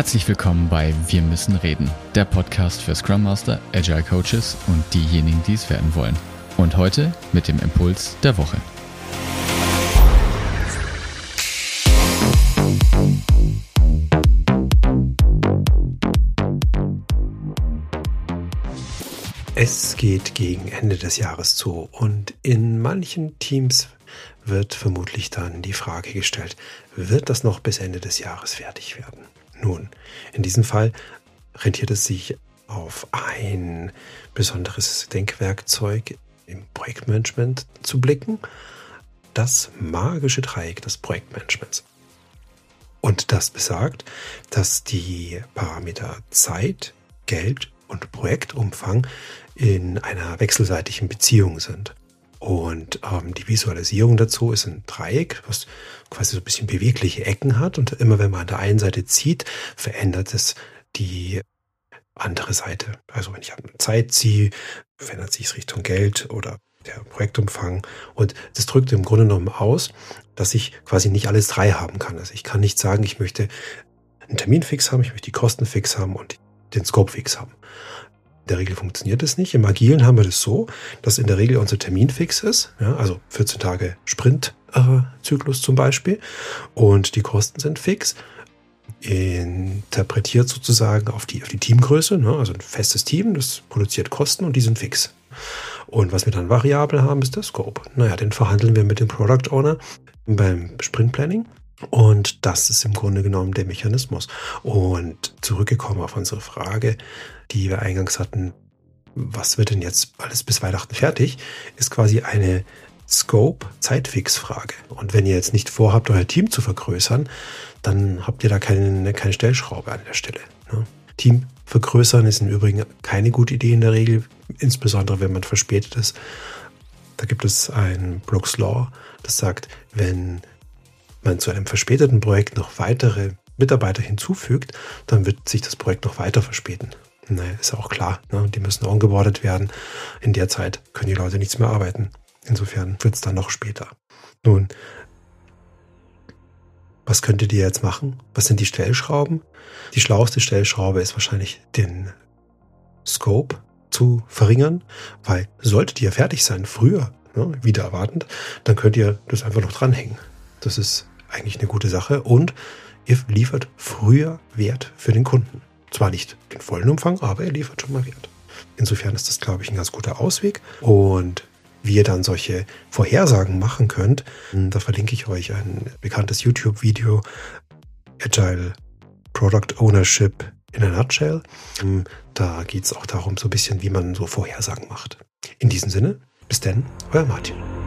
Herzlich willkommen bei Wir müssen reden, der Podcast für Scrum Master, Agile Coaches und diejenigen, die es werden wollen. Und heute mit dem Impuls der Woche. Es geht gegen Ende des Jahres zu und in manchen Teams wird vermutlich dann die Frage gestellt, wird das noch bis Ende des Jahres fertig werden? Nun, in diesem Fall rentiert es sich auf ein besonderes Denkwerkzeug im Projektmanagement zu blicken, das magische Dreieck des Projektmanagements. Und das besagt, dass die Parameter Zeit, Geld und Projektumfang in einer wechselseitigen Beziehung sind. Und ähm, die Visualisierung dazu ist ein Dreieck, was quasi so ein bisschen bewegliche Ecken hat. Und immer wenn man an der einen Seite zieht, verändert es die andere Seite. Also wenn ich an Zeit ziehe, verändert sich es Richtung Geld oder der Projektumfang. Und das drückt im Grunde genommen aus, dass ich quasi nicht alles drei haben kann. Also ich kann nicht sagen, ich möchte einen Termin fix haben, ich möchte die Kosten fix haben und den Scope fix haben der Regel funktioniert es nicht. Im Agilen haben wir das so, dass in der Regel unser Termin fix ist, ja, also 14 Tage Sprint-Zyklus zum Beispiel, und die Kosten sind fix. Interpretiert sozusagen auf die, auf die Teamgröße, ne? also ein festes Team, das produziert Kosten und die sind fix. Und was wir dann variabel haben, ist der Scope. Naja, den verhandeln wir mit dem Product Owner beim Sprint Planning. Und das ist im Grunde genommen der Mechanismus. Und zurückgekommen auf unsere Frage, die wir eingangs hatten, was wird denn jetzt alles bis Weihnachten fertig, ist quasi eine Scope-Zeitfix-Frage. Und wenn ihr jetzt nicht vorhabt, euer Team zu vergrößern, dann habt ihr da keine, keine Stellschraube an der Stelle. Ne? Team vergrößern ist im Übrigen keine gute Idee in der Regel, insbesondere wenn man verspätet ist. Da gibt es ein Brooks Law, das sagt, wenn man zu einem verspäteten Projekt noch weitere Mitarbeiter hinzufügt, dann wird sich das Projekt noch weiter verspäten. Naja, ist auch klar. Ne? Die müssen ongeboardet werden. In der Zeit können die Leute nichts mehr arbeiten. Insofern wird es dann noch später. Nun, was könntet ihr jetzt machen? Was sind die Stellschrauben? Die schlauste Stellschraube ist wahrscheinlich den Scope zu verringern, weil solltet ihr fertig sein, früher, ne, wieder erwartend, dann könnt ihr das einfach noch dranhängen. Das ist eigentlich eine gute Sache und ihr liefert früher Wert für den Kunden. Zwar nicht den vollen Umfang, aber er liefert schon mal Wert. Insofern ist das, glaube ich, ein ganz guter Ausweg. Und wie ihr dann solche Vorhersagen machen könnt, da verlinke ich euch ein bekanntes YouTube-Video, Agile Product Ownership in a Nutshell. Da geht es auch darum, so ein bisschen, wie man so Vorhersagen macht. In diesem Sinne, bis denn, euer Martin.